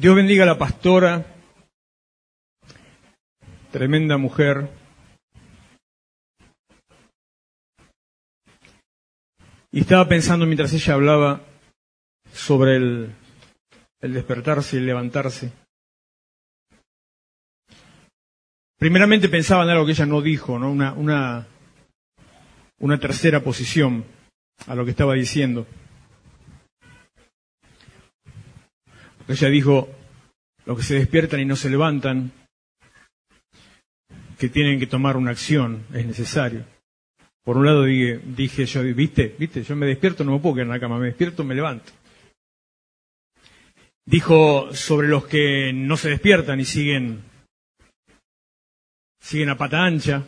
Dios bendiga a la pastora, tremenda mujer. Y estaba pensando mientras ella hablaba sobre el, el despertarse y el levantarse. Primeramente pensaba en algo que ella no dijo, ¿no? Una, una, una tercera posición a lo que estaba diciendo. Ella dijo, los que se despiertan y no se levantan, que tienen que tomar una acción, es necesario. Por un lado dije, dije yo, viste, viste, yo me despierto, no me puedo quedar en la cama, me despierto, me levanto. Dijo sobre los que no se despiertan y siguen, siguen a pata ancha.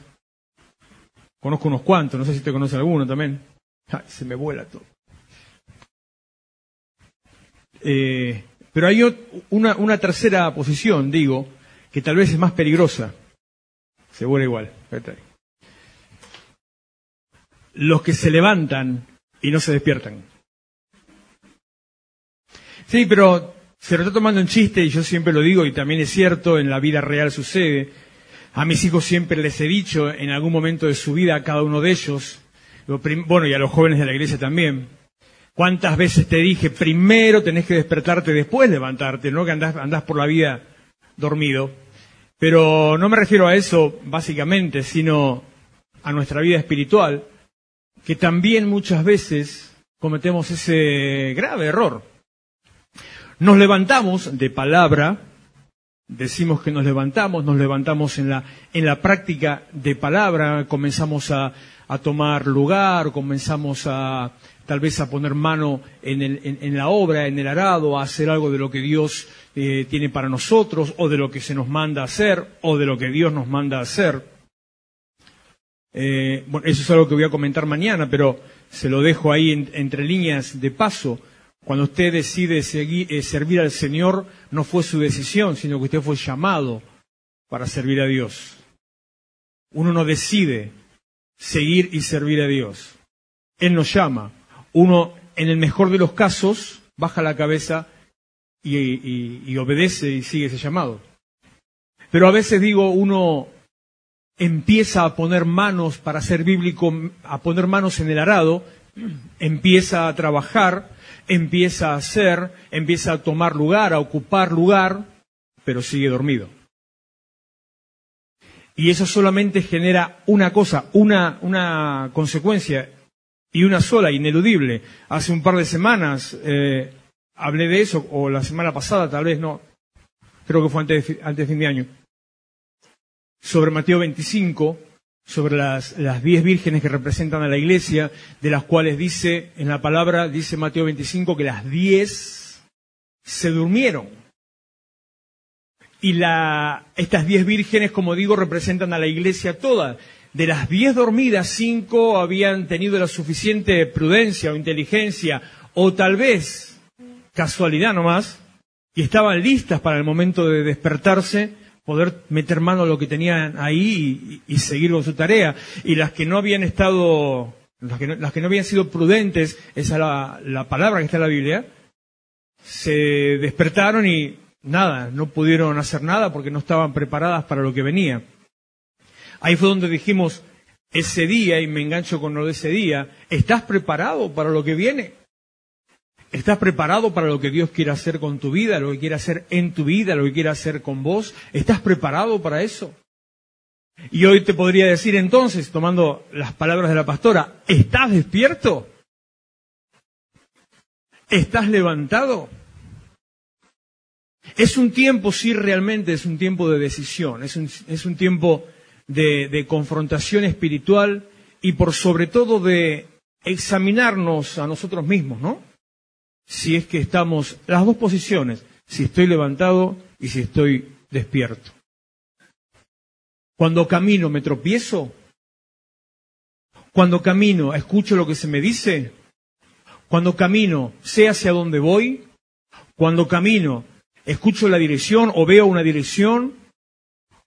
Conozco unos cuantos, no sé si te conoce alguno también. se me vuela todo. Eh, pero hay una, tercera posición, digo, que tal vez es más peligrosa. Se igual. Los que se levantan y no se despiertan. Sí, pero se lo está tomando en chiste y yo siempre lo digo y también es cierto, en la vida real sucede. A mis hijos siempre les he dicho en algún momento de su vida a cada uno de ellos, bueno, y a los jóvenes de la iglesia también, ¿Cuántas veces te dije, primero tenés que despertarte, después levantarte, no que andás, andás por la vida dormido? Pero no me refiero a eso básicamente, sino a nuestra vida espiritual, que también muchas veces cometemos ese grave error. Nos levantamos de palabra, decimos que nos levantamos, nos levantamos en la, en la práctica de palabra, comenzamos a, a tomar lugar, comenzamos a, tal vez a poner mano en, la obra, en el arado, a hacer algo de lo que Dios eh, tiene para nosotros, o de lo que se nos manda hacer, o de lo que Dios nos manda hacer. Eh, bueno, eso es algo que voy a comentar mañana, pero se lo dejo ahí entre líneas de paso. Cuando usted decide eh, servir al Señor, no fue su decisión, sino que usted fue llamado para servir a Dios. Uno no decide seguir y servir a Dios. Él nos llama uno, en el mejor de los casos, baja la cabeza y, obedece y sigue ese llamado. Pero a veces digo, uno empieza a poner manos, para ser bíblico, a poner manos en el arado, empieza a trabajar, empieza a hacer, empieza a tomar lugar, a ocupar lugar, pero sigue dormido. Y eso solamente genera una cosa, una, consecuencia, y una sola, ineludible. Hace un par de semanas eh, hablé de eso, o la semana pasada tal vez, no, creo que fue antes de, antes de fin de año, sobre Mateo 25, sobre las, las diez vírgenes que representan a la iglesia, de las cuales dice, en la palabra, dice Mateo 25, que las diez se durmieron. Y la, estas diez vírgenes, como digo, representan a la iglesia toda. De las diez dormidas, cinco habían tenido la suficiente prudencia o inteligencia, o tal vez casualidad nomás, y estaban listas para el momento de despertarse, poder meter mano a lo que tenían ahí y, seguir con su tarea. Y las que no habían estado, las que no, las que no habían sido prudentes, esa es la, la palabra que está en la Biblia, se despertaron y nada, no pudieron hacer nada porque no estaban preparadas para lo que venía. Ahí fue donde dijimos, ese día, y me engancho con lo de ese día, ¿estás preparado para lo que viene? ¿Estás preparado para lo que Dios quiere hacer con tu vida, lo que quiere hacer en tu vida, lo que quiere hacer con vos? ¿Estás preparado para eso? Y hoy te podría decir entonces, tomando las palabras de la pastora, ¿estás despierto? ¿Estás levantado? Es un tiempo, sí, realmente es un tiempo de decisión, es un, es un tiempo de, confrontación espiritual y por sobre todo de examinarnos a nosotros mismos, ¿no? Si es que estamos, las dos posiciones, si estoy levantado y si estoy despierto. Cuando camino me tropiezo. Cuando camino escucho lo que se me dice. Cuando camino sé hacia dónde voy. Cuando camino escucho la dirección o veo una dirección.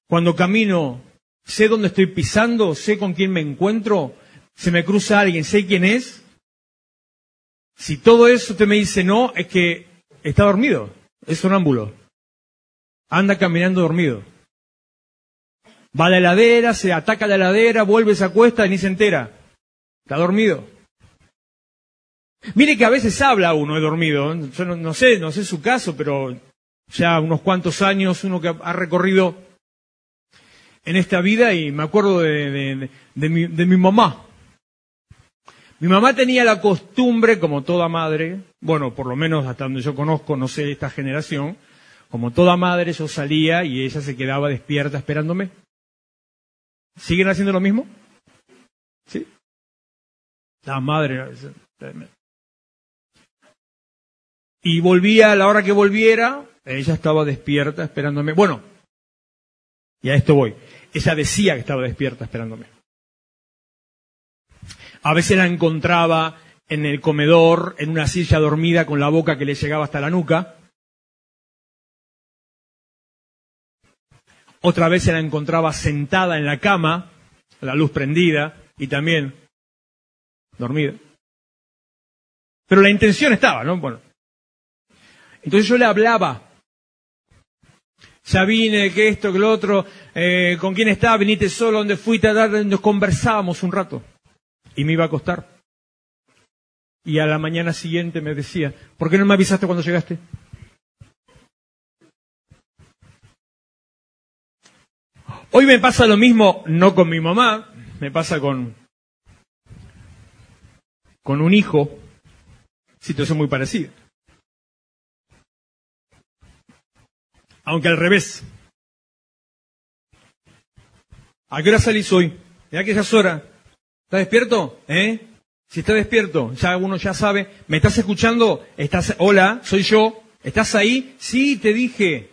Cuando camino sé dónde estoy pisando, sé con quién me encuentro, se me cruza alguien, sé quién es. Si todo eso te me dice no, es que está dormido, es sonámbulo, anda caminando dormido. Va a la heladera, se ataca la heladera, vuelve, se acuesta y ni se entera. Está dormido. Mire que a veces habla uno de dormido. Yo no, sé, no sé su caso, pero ya unos cuantos años uno que ha recorrido en esta vida y me acuerdo de, mi, de mi mamá. Mi mamá tenía la costumbre, como toda madre, bueno, por lo menos hasta donde yo conozco, no sé esta generación, como toda madre yo salía y ella se quedaba despierta esperándome. ¿Siguen haciendo lo mismo? ¿Sí? La madre. Y volvía a la hora que volviera, ella estaba despierta esperándome. Bueno, y a esto voy. Ella decía que estaba despierta esperándome. A veces la encontraba en el comedor, en una silla dormida con la boca que le llegaba hasta la nuca. Otra vez se la encontraba sentada en la cama, la luz prendida y también dormida. Pero la intención estaba, ¿no? Bueno. Entonces yo le hablaba. Ya vine, que esto, que lo otro, eh, con quién estaba, viniste solo, donde fuiste nos conversábamos un rato. Y me iba a acostar. Y a la mañana siguiente me decía, ¿por qué no me avisaste cuando llegaste? Hoy me pasa lo mismo, no con mi mamá, me pasa con, con un hijo, situación muy parecida. Aunque al revés. ¿A qué hora salís hoy? Ya que ya es hora. ¿Estás despierto? ¿Eh? Si está despierto, ya uno ya sabe. ¿Me estás escuchando? ¿Estás, hola, soy yo. ¿Estás ahí? Sí, te dije.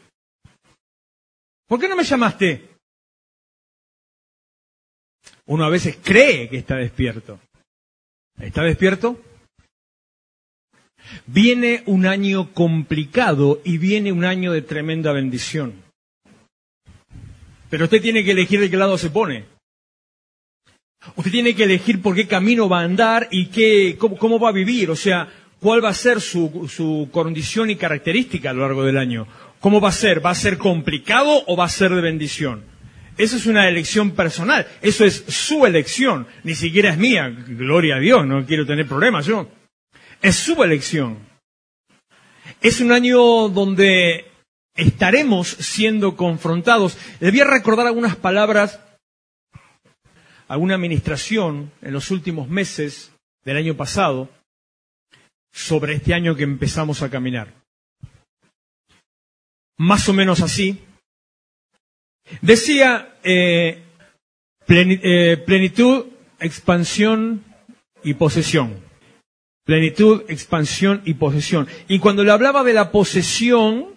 ¿Por qué no me llamaste? Uno a veces cree que está despierto. ¿Está despierto? Viene un año complicado y viene un año de tremenda bendición. Pero usted tiene que elegir de qué lado se pone. Usted tiene que elegir por qué camino va a andar y qué, cómo, va a vivir. O sea, cuál va a ser su, su condición y característica a lo largo del año. ¿Cómo va a ser? ¿Va a ser complicado o va a ser de bendición? Eso es una elección personal, eso es su elección, ni siquiera es mía, gloria a Dios, no quiero tener problemas yo. Es su elección. Es un año donde estaremos siendo confrontados. Debía recordar algunas palabras, alguna administración en los últimos meses del año pasado sobre este año que empezamos a caminar. Más o menos así, Decía eh, eh, plenitud, expansión y posesión. Plenitud, expansión y posesión. Y cuando le hablaba de la posesión,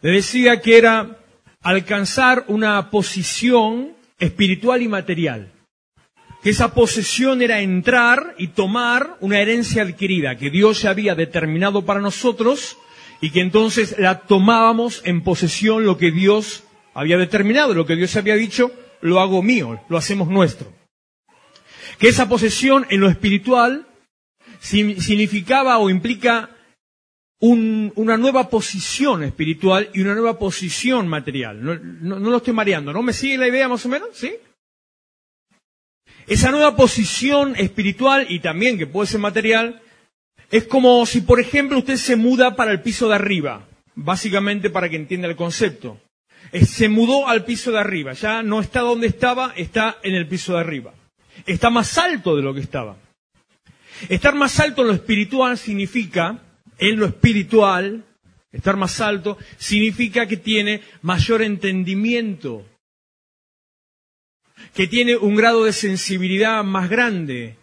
le decía que era alcanzar una posición espiritual y material. Que esa posesión era entrar y tomar una herencia adquirida que Dios ya había determinado para nosotros y que entonces la tomábamos en posesión lo que Dios había determinado, lo que Dios había dicho, lo hago mío, lo hacemos nuestro. Que esa posesión en lo espiritual significaba o implica una nueva posición espiritual y una nueva posición material. No, lo estoy mareando, ¿no? ¿Me sigue la idea más o menos? ¿Sí? Esa nueva posición espiritual y también que puede ser material es como si, por ejemplo, usted se muda para el piso de arriba, básicamente para que entienda el concepto. Se mudó al piso de arriba, ya no está donde estaba, está en el piso de arriba. Está más alto de lo que estaba. Estar más alto en lo espiritual significa, en lo espiritual, estar más alto significa que tiene mayor entendimiento, que tiene un grado de sensibilidad más grande,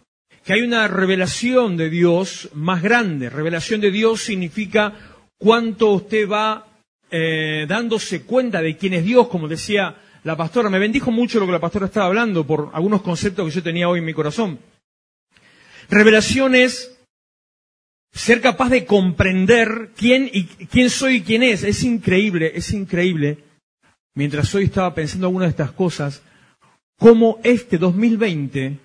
que hay una revelación de Dios más grande. Revelación de Dios significa cuánto usted va eh, dándose cuenta de quién es Dios, como decía la pastora. Me bendijo mucho lo que la pastora estaba hablando por algunos conceptos que yo tenía hoy en mi corazón. Revelación es ser capaz de comprender quién y quién soy y quién es. Es increíble, es increíble. Mientras hoy estaba pensando algunas de estas cosas, cómo este 2020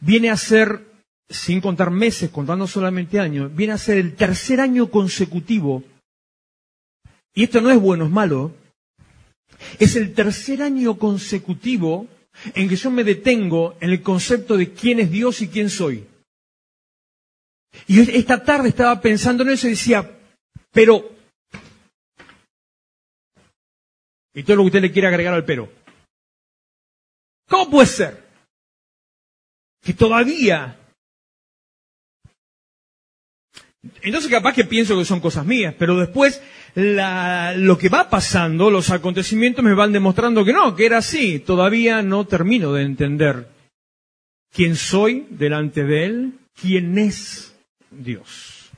viene a ser, sin contar meses, contando solamente años, viene a ser el tercer año consecutivo y esto no es bueno, es malo. Es el tercer año consecutivo en que yo me detengo en el concepto de quién es Dios y quién soy. Y esta tarde estaba pensando en eso y decía, pero... Y todo lo que usted le quiere agregar al pero. ¿Cómo puede ser que todavía... Entonces capaz que pienso que son cosas mías, pero después lo que va pasando, los acontecimientos me van demostrando que no, que era así. Todavía no termino de entender quién soy delante de Él, quién es Dios.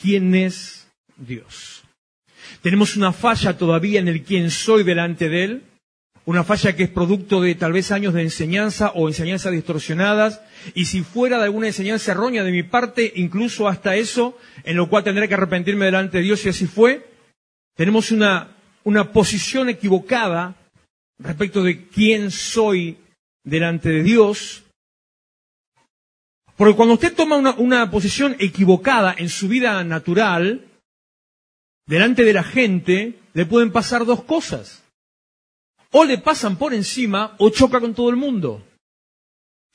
¿Quién es Dios? Tenemos una falla todavía en el quién soy delante de Él, una falla que es producto de tal vez años de enseñanza o enseñanzas distorsionadas, y si fuera de alguna enseñanza errónea de mi parte, incluso hasta eso, en lo cual tendré que arrepentirme delante de Dios si así fue, tenemos una, una posición equivocada respecto de quién soy delante de Dios, porque cuando usted toma una, posición equivocada en su vida natural, delante de la gente, le pueden pasar dos cosas. O le pasan por encima o choca con todo el mundo.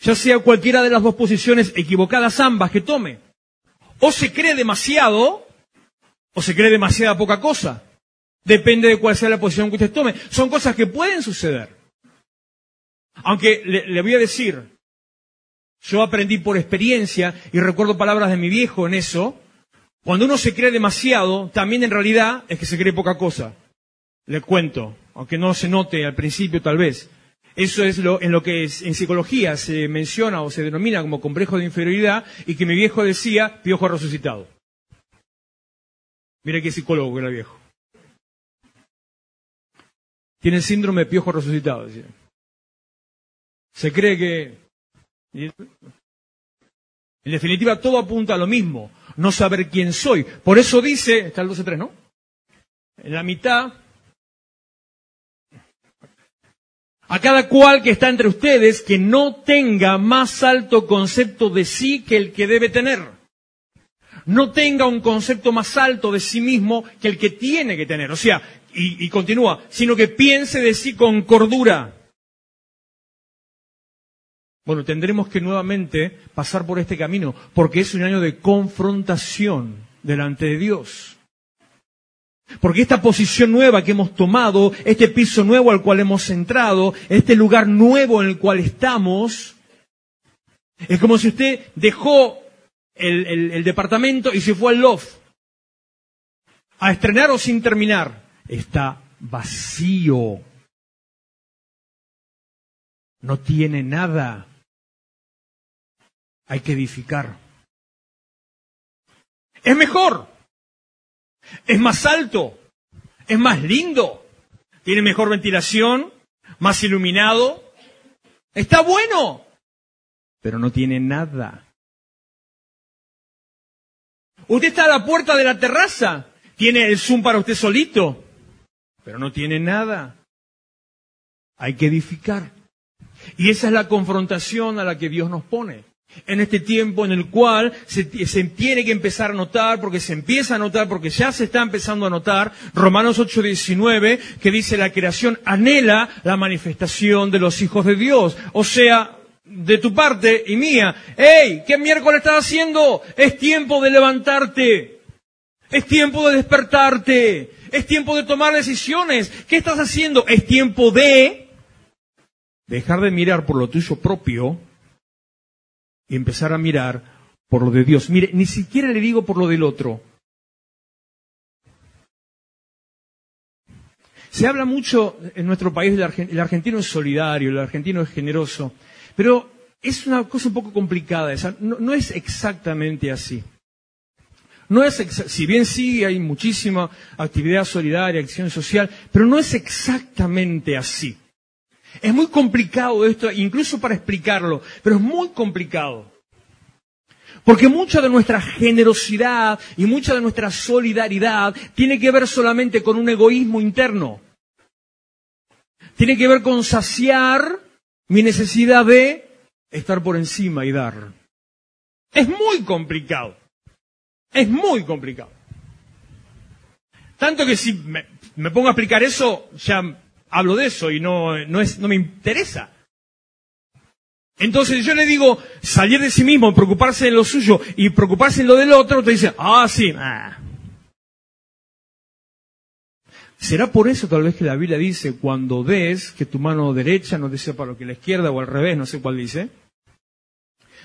Ya sea cualquiera de las dos posiciones equivocadas ambas que tome. O se cree demasiado o se cree demasiada poca cosa. Depende de cuál sea la posición que usted tome. Son cosas que pueden suceder. Aunque le voy a decir, yo aprendí por experiencia y recuerdo palabras de mi viejo en eso. Cuando uno se cree demasiado, también en realidad es que se cree poca cosa. Le cuento, aunque no se note al principio tal vez. Eso es lo, en lo que en psicología se menciona o se denomina como complejo de inferioridad y que mi viejo decía piojo resucitado. Mira qué psicólogo que era viejo. Tiene el síndrome de piojo resucitado. Decía. Se cree que en definitiva, todo apunta a lo mismo, no saber quién soy. Por eso dice, está el 12.3, ¿no? En la mitad, a cada cual que está entre ustedes que no tenga más alto concepto de sí que el que debe tener. No tenga un concepto más alto de sí mismo que el que tiene que tener. O sea, y, y continúa, sino que piense de sí con cordura bueno, tendremos que nuevamente pasar por este camino, porque es un año de confrontación delante de Dios. Porque esta posición nueva que hemos tomado, este piso nuevo al cual hemos entrado, este lugar nuevo en el cual estamos, es como si usted dejó el, departamento y se fue al loft a estrenar o sin terminar. Está vacío. No tiene nada hay que edificar. Es mejor, es más alto, es más lindo, tiene mejor ventilación, más iluminado. Está bueno, pero no tiene nada. Usted está a la puerta de la terraza, tiene el Zoom para usted solito, pero no tiene nada. Hay que edificar. Y esa es la confrontación a la que Dios nos pone en este tiempo en el cual se, tiene que empezar a notar, porque se empieza a notar, porque ya se está empezando a notar, Romanos 8:19, que dice la creación anhela la manifestación de los hijos de Dios. O sea, de tu parte y mía, ¡Ey! ¿Qué miércoles estás haciendo? Es tiempo de levantarte. Es tiempo de despertarte. Es tiempo de tomar decisiones. ¿Qué estás haciendo? Es tiempo de dejar de mirar por lo tuyo propio empezar a mirar por lo de Dios. Mire, ni siquiera le digo por lo del otro. Se habla mucho en nuestro país, el argentino es solidario, el argentino es generoso, pero es una cosa un poco complicada esa. No, es exactamente así. No es, si bien sí hay muchísima actividad solidaria, acción social, pero no es exactamente así. Es muy complicado esto, incluso para explicarlo, pero es muy complicado. Porque mucha de nuestra generosidad y mucha de nuestra solidaridad tiene que ver solamente con un egoísmo interno. Tiene que ver con saciar mi necesidad de estar por encima y dar. Es muy complicado. Es muy complicado. Tanto que si me, pongo a explicar eso, ya hablo de eso y no, no, es, no me interesa. Entonces yo le digo, salir de sí mismo, preocuparse de lo suyo y preocuparse en lo del otro, te dice, ah, sí, ah. ¿Será por eso tal vez que la Biblia dice, cuando ves que tu mano derecha no desea para lo que la izquierda o al revés, no sé cuál dice?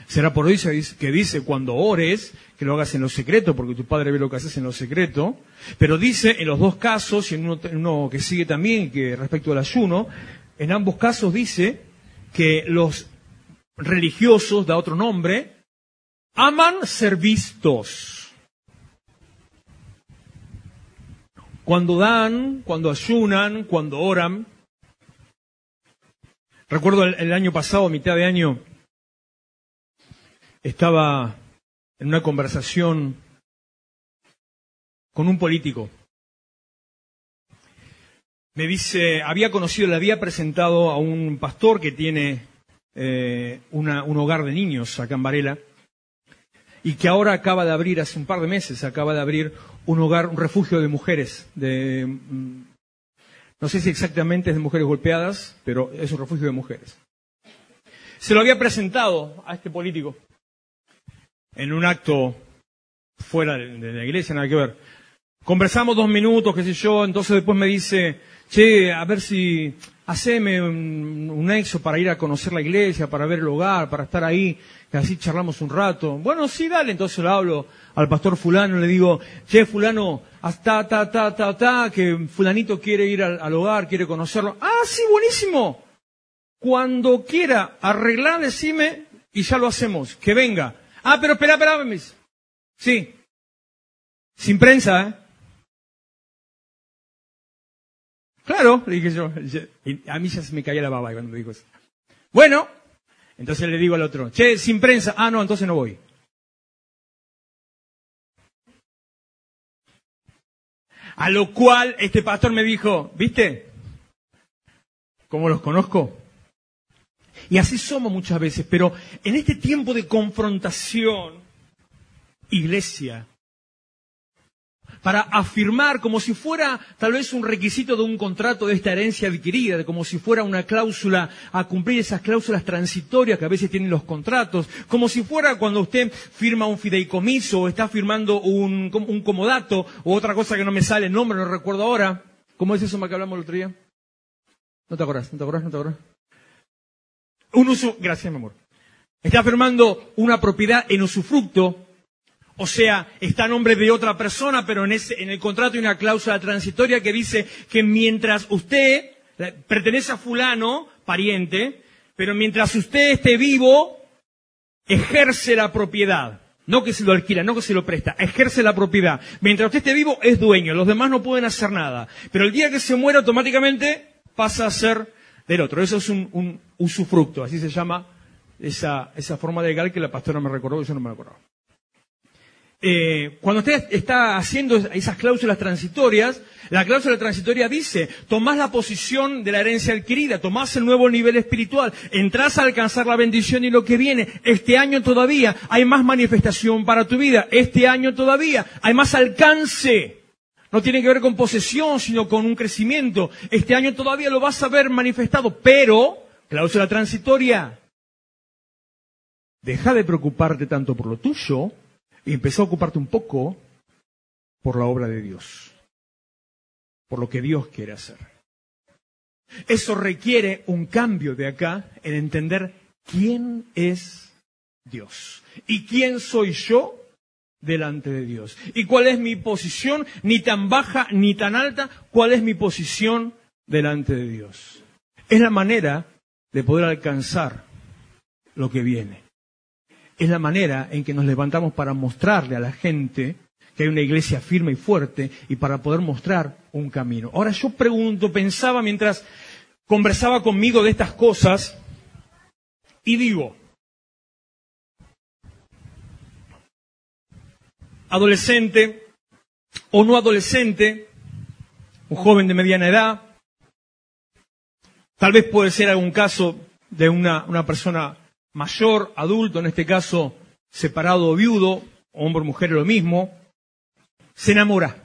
¿Será por eso que dice, cuando ores, que lo hagas en lo secreto, porque tu padre ve lo que haces en lo secreto? Pero dice, en los dos casos, y en uno, que sigue también, que respecto al ayuno, en ambos casos dice que los religiosos, da otro nombre, aman ser vistos. Cuando dan, cuando ayunan, cuando oran. Recuerdo el, año pasado, mitad de año, estaba en una conversación con un político. Me dice, había conocido, le había presentado a un pastor que tiene eh, un hogar de niños acá en Varela, y que ahora acaba de abrir, hace un par de meses, acaba de abrir un hogar, un refugio de mujeres, de, mm, no sé si exactamente es de mujeres golpeadas, pero es un refugio de mujeres. Se lo había presentado a este político en un acto fuera de la iglesia, nada que ver. Conversamos dos minutos, qué sé yo, entonces después me dice, che, a ver si haceme un, un, nexo para ir a conocer la iglesia, para ver el hogar, para estar ahí, y así charlamos un rato. Bueno, sí, dale, entonces le hablo al pastor fulano, le digo, che, fulano, hasta, ta, ta, ta, ta, que fulanito quiere ir al, hogar, quiere conocerlo. Ah, sí, buenísimo. Cuando quiera arreglar, decime y ya lo hacemos, que venga. Ah, pero espera, espera, mis. Sí. Sin prensa, ¿eh? Claro, le dije yo. a mí ya se me caía la baba cuando me dijo eso. Bueno, entonces le digo al otro, che, sin prensa. Ah, no, entonces no voy. A lo cual este pastor me dijo, ¿viste? ¿Cómo los conozco? Y así somos muchas veces, pero en este tiempo de confrontación, iglesia, para afirmar como si fuera tal vez un requisito de un contrato de esta herencia adquirida, como si fuera una cláusula a cumplir esas cláusulas transitorias que a veces tienen los contratos, como si fuera cuando usted firma un fideicomiso o está firmando un, comodato o otra cosa que no me sale el nombre, no recuerdo ahora. ¿Cómo es eso que hablamos el otro día? ¿No te acordás? ¿No te acordás? ¿No te acordás? Un uso, gracias mi amor. Está firmando una propiedad en usufructo o sea, está a nombre de otra persona, pero en, ese, en el contrato hay una cláusula transitoria que dice que mientras usted pertenece a fulano, pariente, pero mientras usted esté vivo, ejerce la propiedad. No que se lo alquila, no que se lo presta, ejerce la propiedad. Mientras usted esté vivo, es dueño, los demás no pueden hacer nada. Pero el día que se muere, automáticamente pasa a ser del otro. Eso es un, un usufructo, así se llama esa, esa forma legal que la pastora me recordó, yo no me acordaba. Eh, cuando usted está haciendo esas cláusulas transitorias, la cláusula transitoria dice, tomás la posición de la herencia adquirida, tomás el nuevo nivel espiritual, entras a alcanzar la bendición y lo que viene. Este año todavía hay más manifestación para tu vida. Este año todavía hay más alcance. No tiene que ver con posesión, sino con un crecimiento. Este año todavía lo vas a ver manifestado, pero, cláusula transitoria, deja de preocuparte tanto por lo tuyo y empezó a ocuparte un poco por la obra de Dios, por lo que Dios quiere hacer. Eso requiere un cambio de acá en entender quién es Dios y quién soy yo delante de Dios y cuál es mi posición, ni tan baja ni tan alta, cuál es mi posición delante de Dios. Es la manera de poder alcanzar lo que viene es la manera en que nos levantamos para mostrarle a la gente que hay una iglesia firme y fuerte y para poder mostrar un camino. Ahora yo pregunto, pensaba mientras conversaba conmigo de estas cosas y digo, adolescente o no adolescente, un joven de mediana edad, tal vez puede ser algún caso de una, una persona mayor, adulto, en este caso separado o viudo, hombre o mujer lo mismo, se enamora.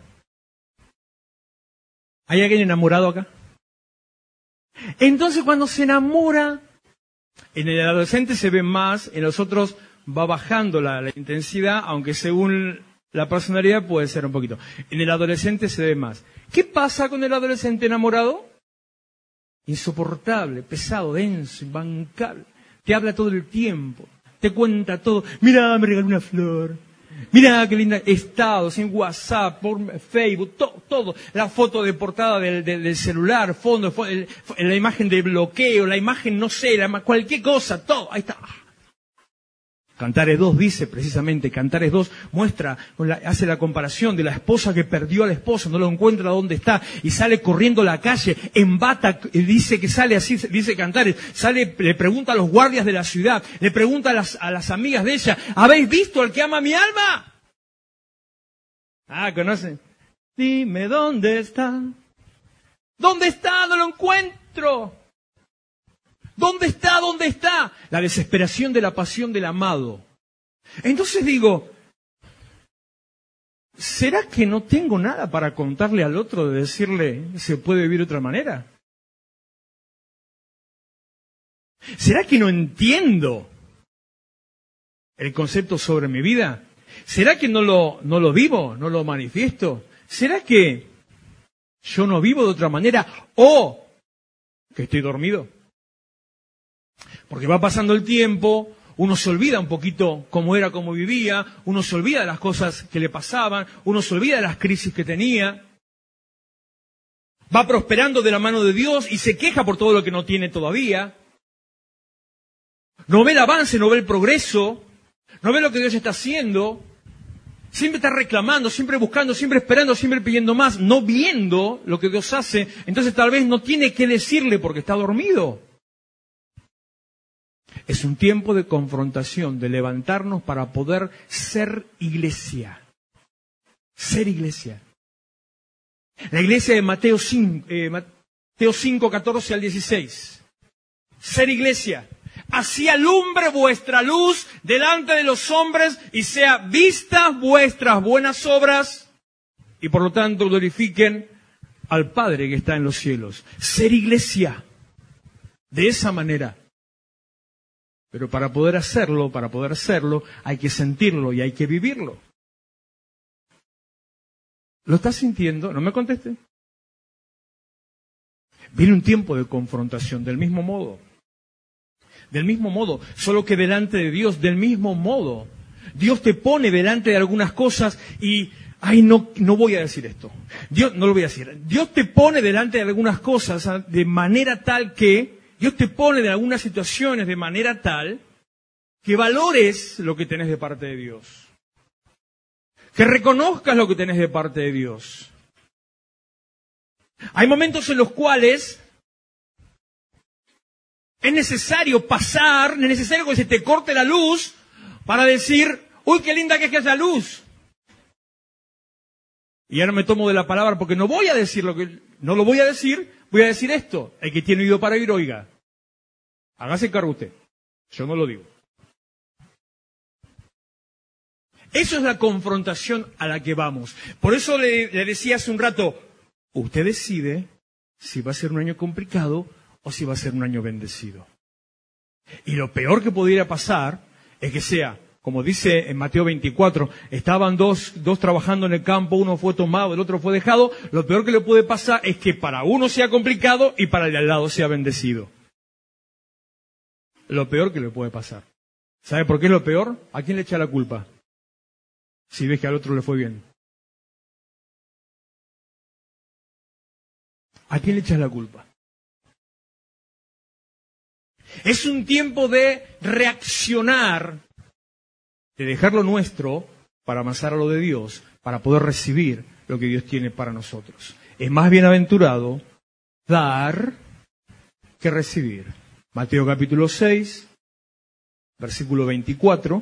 ¿Hay alguien enamorado acá? Entonces cuando se enamora, en el adolescente se ve más, en los otros va bajando la, la intensidad, aunque según la personalidad puede ser un poquito. En el adolescente se ve más. ¿Qué pasa con el adolescente enamorado? Insoportable, pesado, denso, imbancable. Te habla todo el tiempo, te cuenta todo. Mira, me regaló una flor. Mira qué linda estados en WhatsApp, por Facebook, todo, La foto de portada del, celular, fondo, la imagen de bloqueo, la imagen, no sé, cualquier cosa, todo. Ahí está. Cantares 2 dice precisamente, Cantares 2 muestra, hace la comparación de la esposa que perdió al esposo, no lo encuentra dónde está y sale corriendo a la calle en bata, dice que sale así, dice Cantares, sale, le pregunta a los guardias de la ciudad, le pregunta a las, a las amigas de ella, ¿habéis visto al que ama mi alma? Ah, ¿conocen? Dime dónde está. ¿Dónde está? No lo encuentro. ¿Dónde está? ¿Dónde está? La desesperación de la pasión del amado. Entonces digo, ¿será que no tengo nada para contarle al otro de decirle se puede vivir de otra manera? ¿Será que no entiendo el concepto sobre mi vida? ¿Será que no lo, no lo vivo, no lo manifiesto? ¿Será que yo no vivo de otra manera o que estoy dormido? Porque va pasando el tiempo, uno se olvida un poquito cómo era, cómo vivía, uno se olvida de las cosas que le pasaban, uno se olvida de las crisis que tenía. Va prosperando de la mano de Dios y se queja por todo lo que no tiene todavía. No ve el avance, no ve el progreso, no ve lo que Dios está haciendo. Siempre está reclamando, siempre buscando, siempre esperando, siempre pidiendo más, no viendo lo que Dios hace. Entonces tal vez no tiene que decirle porque está dormido. Es un tiempo de confrontación, de levantarnos para poder ser iglesia. Ser iglesia. La iglesia de Mateo 5, eh, Mateo 5 14 al 16. Ser iglesia. Así alumbre vuestra luz delante de los hombres y sea vistas vuestras buenas obras y por lo tanto glorifiquen al Padre que está en los cielos. Ser iglesia. De esa manera pero para poder hacerlo, para poder hacerlo, hay que sentirlo y hay que vivirlo. ¿Lo estás sintiendo? No me conteste. Viene un tiempo de confrontación del mismo modo. Del mismo modo, solo que delante de Dios, del mismo modo. Dios te pone delante de algunas cosas y, ay, no, no voy a decir esto. Dios, no lo voy a decir. Dios te pone delante de algunas cosas de manera tal que Dios te pone en algunas situaciones de manera tal que valores lo que tenés de parte de Dios. Que reconozcas lo que tenés de parte de Dios. Hay momentos en los cuales es necesario pasar, es necesario que se te corte la luz para decir, uy, qué linda que es la luz. Y ahora me tomo de la palabra porque no voy a decir lo que, no lo voy a decir, voy a decir esto. El que tiene oído para oír, oiga. Hágase cargo usted. Yo no lo digo. Eso es la confrontación a la que vamos. Por eso le, decía hace un rato, usted decide si va a ser un año complicado o si va a ser un año bendecido. Y lo peor que pudiera pasar es que sea, como dice en Mateo 24, estaban dos, dos trabajando en el campo, uno fue tomado, el otro fue dejado, lo peor que le puede pasar es que para uno sea complicado y para el de al lado sea bendecido lo peor que le puede pasar. ¿Sabe por qué es lo peor? ¿A quién le echa la culpa? Si ves que al otro le fue bien. ¿A quién le echas la culpa? Es un tiempo de reaccionar, de dejar lo nuestro para amasar a lo de Dios, para poder recibir lo que Dios tiene para nosotros. Es más bienaventurado dar que recibir. Mateo capítulo 6, versículo 24.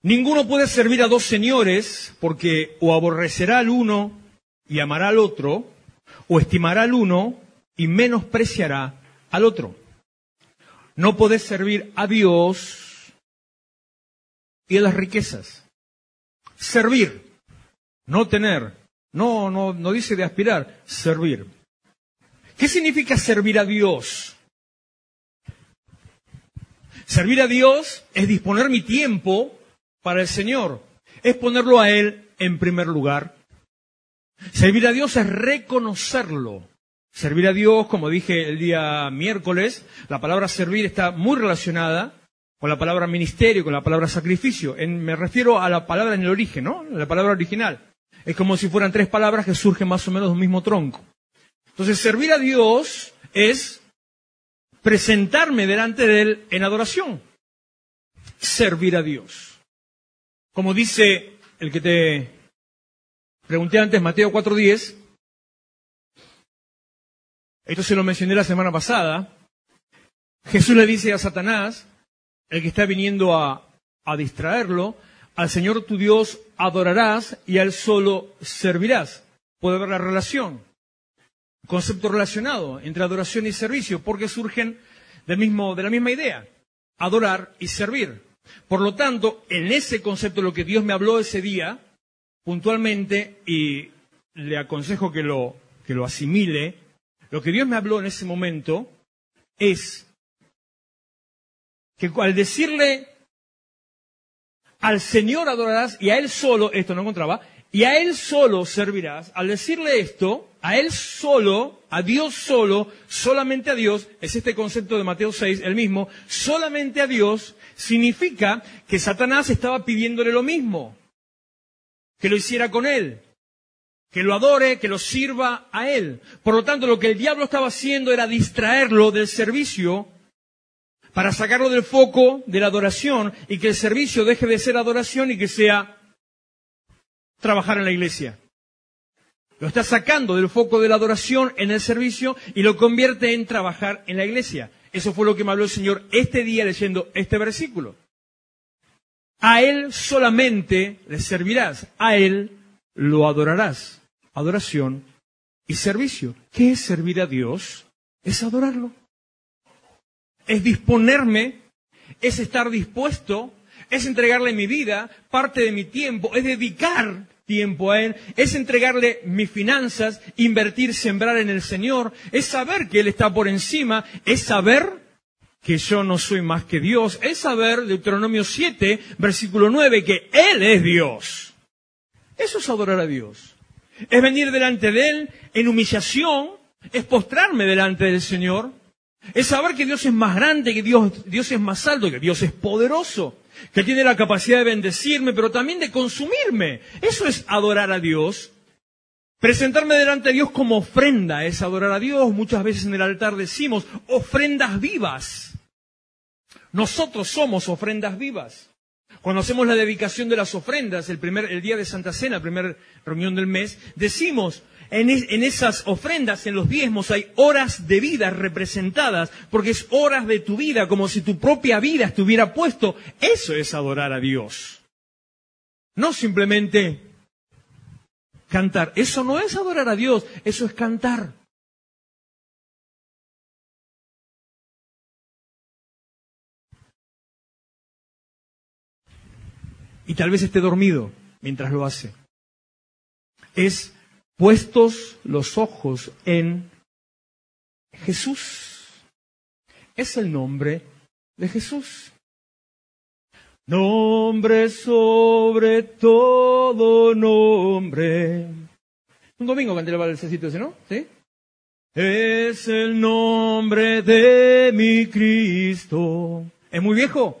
Ninguno puede servir a dos señores porque o aborrecerá al uno y amará al otro, o estimará al uno y menospreciará al otro. No podés servir a Dios y a las riquezas. Servir, no tener No, no, no dice de aspirar, servir. ¿Qué significa servir a Dios? Servir a Dios es disponer mi tiempo para el Señor, es ponerlo a Él en primer lugar. Servir a Dios es reconocerlo. Servir a Dios, como dije el día miércoles, la palabra servir está muy relacionada con la palabra ministerio, con la palabra sacrificio. me refiero a la palabra en el origen, ¿no? La palabra original. Es como si fueran tres palabras que surgen más o menos de un mismo tronco. Entonces, servir a Dios es presentarme delante de Él en adoración. Servir a Dios. Como dice el que te pregunté antes, Mateo 4.10, esto se lo mencioné la semana pasada, Jesús le dice a Satanás, el que está viniendo a, a distraerlo, al Señor tu Dios adorarás y a Él solo servirás. Puede haber la relación, concepto relacionado entre adoración y servicio, porque surgen del mismo, de la misma idea, adorar y servir. Por lo tanto, en ese concepto, lo que Dios me habló ese día, puntualmente, y le aconsejo que lo, que lo asimile, lo que Dios me habló en ese momento es que al decirle al Señor adorarás y a Él solo, esto no encontraba, y a Él solo servirás, al decirle esto, a Él solo, a Dios solo, solamente a Dios, es este concepto de Mateo 6, el mismo, solamente a Dios, significa que Satanás estaba pidiéndole lo mismo, que lo hiciera con Él, que lo adore, que lo sirva a Él. Por lo tanto, lo que el diablo estaba haciendo era distraerlo del servicio para sacarlo del foco de la adoración y que el servicio deje de ser adoración y que sea trabajar en la iglesia. Lo está sacando del foco de la adoración en el servicio y lo convierte en trabajar en la iglesia. Eso fue lo que me habló el Señor este día leyendo este versículo. A Él solamente le servirás, a Él lo adorarás. Adoración y servicio. ¿Qué es servir a Dios? Es adorarlo es disponerme, es estar dispuesto, es entregarle mi vida, parte de mi tiempo, es dedicar tiempo a Él, es entregarle mis finanzas, invertir, sembrar en el Señor, es saber que Él está por encima, es saber que yo no soy más que Dios, es saber, Deuteronomio 7, versículo 9, que Él es Dios. Eso es adorar a Dios. Es venir delante de Él en humillación, es postrarme delante del Señor, es saber que Dios es más grande, que Dios, Dios es más alto, que Dios es poderoso, que tiene la capacidad de bendecirme, pero también de consumirme. Eso es adorar a Dios. Presentarme delante de Dios como ofrenda es adorar a Dios. Muchas veces en el altar decimos ofrendas vivas. Nosotros somos ofrendas vivas. Cuando hacemos la dedicación de las ofrendas, el, primer, el día de Santa Cena, la primera reunión del mes, decimos, en, esas ofrendas, en los diezmos, hay horas de vida representadas, porque es horas de tu vida, como si tu propia vida estuviera puesto. Eso es adorar a Dios. No simplemente cantar. Eso no es adorar a Dios, eso es cantar. Y tal vez esté dormido mientras lo hace. Es puestos los ojos en Jesús. Es el nombre de Jesús. Nombre sobre todo nombre. Un domingo canté el balsecito ese, ¿no? ¿Sí? Es el nombre de mi Cristo. ¿Es muy viejo?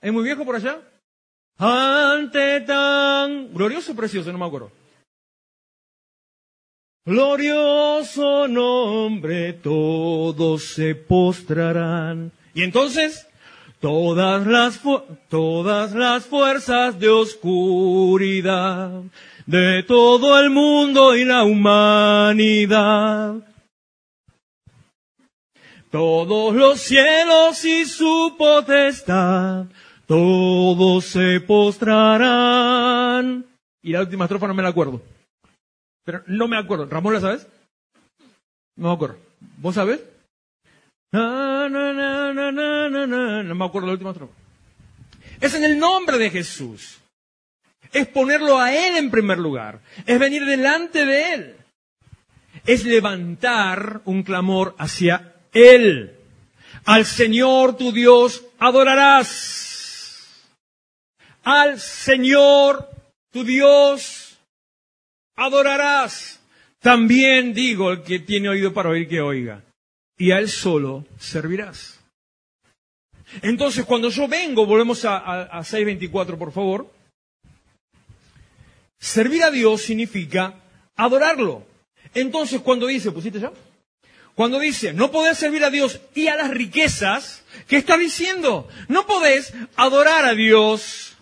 ¿Es muy viejo por allá? Ante tan glorioso precioso, no me acuerdo. Glorioso nombre, todos se postrarán. Y entonces, todas las, todas las fuerzas de oscuridad, de todo el mundo y la humanidad, todos los cielos y su potestad, todos se postrarán. Y la última estrofa no me la acuerdo. Pero no me acuerdo. ¿Ramón la sabes? No me acuerdo. ¿Vos sabés? No, no, no, no, me acuerdo la última estrofa. Es en el nombre de Jesús. es ponerlo a Él en primer lugar, es venir delante de Él, es levantar un clamor hacia Él. Al Señor tu Dios adorarás. Al Señor tu Dios adorarás. También digo el que tiene oído para oír que oiga. Y a Él solo servirás. Entonces, cuando yo vengo, volvemos a, a, 6.24, por favor. Servir a Dios significa adorarlo. Entonces, cuando dice, ¿pusiste ya? Cuando dice, no podés servir a Dios y a las riquezas, ¿qué está diciendo? No podés adorar a Dios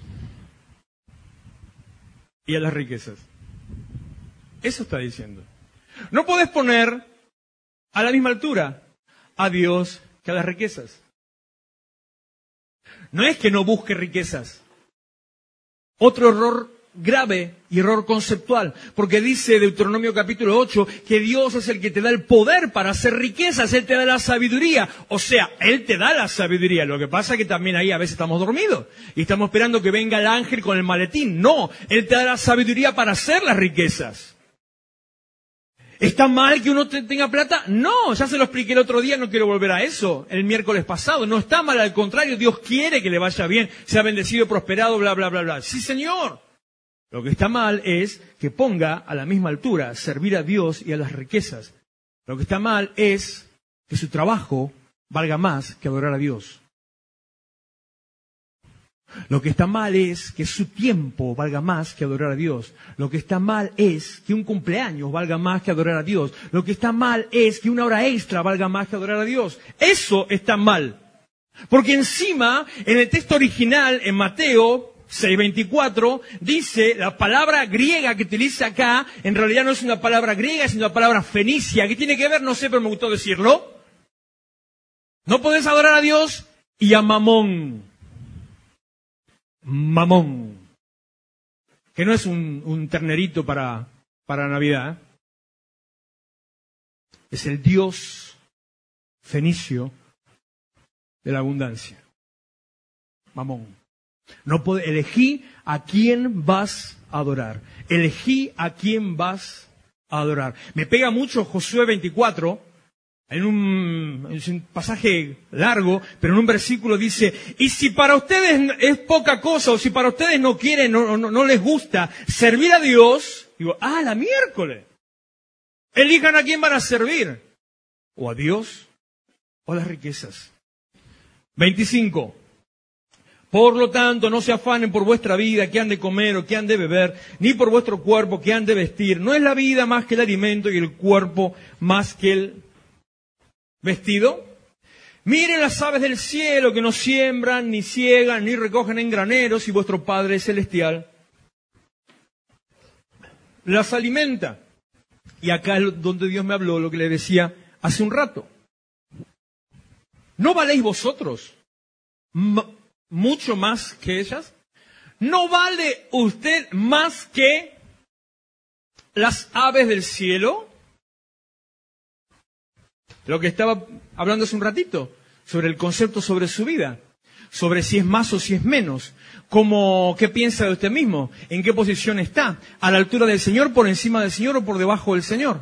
y a las riquezas. Eso está diciendo. No podés poner a la misma altura a Dios que a las riquezas. No es que no busque riquezas. Otro error grave y error conceptual, porque dice Deuteronomio capítulo 8 que Dios es el que te da el poder para hacer riquezas, Él te da la sabiduría, o sea, Él te da la sabiduría, lo que pasa es que también ahí a veces estamos dormidos y estamos esperando que venga el ángel con el maletín, no, Él te da la sabiduría para hacer las riquezas. ¿Está mal que uno tenga plata? No, ya se lo expliqué el otro día, no quiero volver a eso, el miércoles pasado. No está mal, al contrario, Dios quiere que le vaya bien, sea bendecido, prosperado, bla, bla, bla, bla. Sí, Señor. Lo que está mal es que ponga a la misma altura servir a Dios y a las riquezas. Lo que está mal es que su trabajo valga más que adorar a Dios. Lo que está mal es que su tiempo valga más que adorar a Dios. Lo que está mal es que un cumpleaños valga más que adorar a Dios. Lo que está mal es que una hora extra valga más que adorar a Dios. Eso está mal. Porque encima, en el texto original, en Mateo 6.24, dice la palabra griega que utiliza acá, en realidad no es una palabra griega, es una palabra fenicia. ¿Qué tiene que ver? No sé, pero me gustó decirlo. No podés adorar a Dios y a Mamón mamón, que no es un, ternerito para, para Navidad, es el Dios fenicio de la abundancia. Mamón. No puede, elegí a quién vas a adorar. Elegí a quién vas a adorar. Me pega mucho Josué 24, en un, pasaje largo, pero en un versículo dice, y si para ustedes es poca cosa, o si para ustedes no quieren, no, no, les gusta servir a Dios, digo, ah, la miércoles. Elijan a quién van a servir, o a Dios, o a las riquezas. 25. Por lo tanto, no se afanen por vuestra vida, que han de comer o que han de beber, ni por vuestro cuerpo, que han de vestir. No es la vida más que el alimento y el cuerpo más que el vestido. Miren las aves del cielo que no siembran, ni ciegan, ni recogen en graneros, y vuestro Padre Celestial las alimenta. Y acá es donde Dios me habló lo que le decía hace un rato. ¿No valéis vosotros mucho más que ellas? ¿No vale usted más que las aves del cielo? Lo que estaba hablando hace un ratito, sobre el concepto sobre su vida, sobre si es más o si es menos, como qué piensa de usted mismo, en qué posición está, a la altura del Señor, por encima del Señor o por debajo del Señor.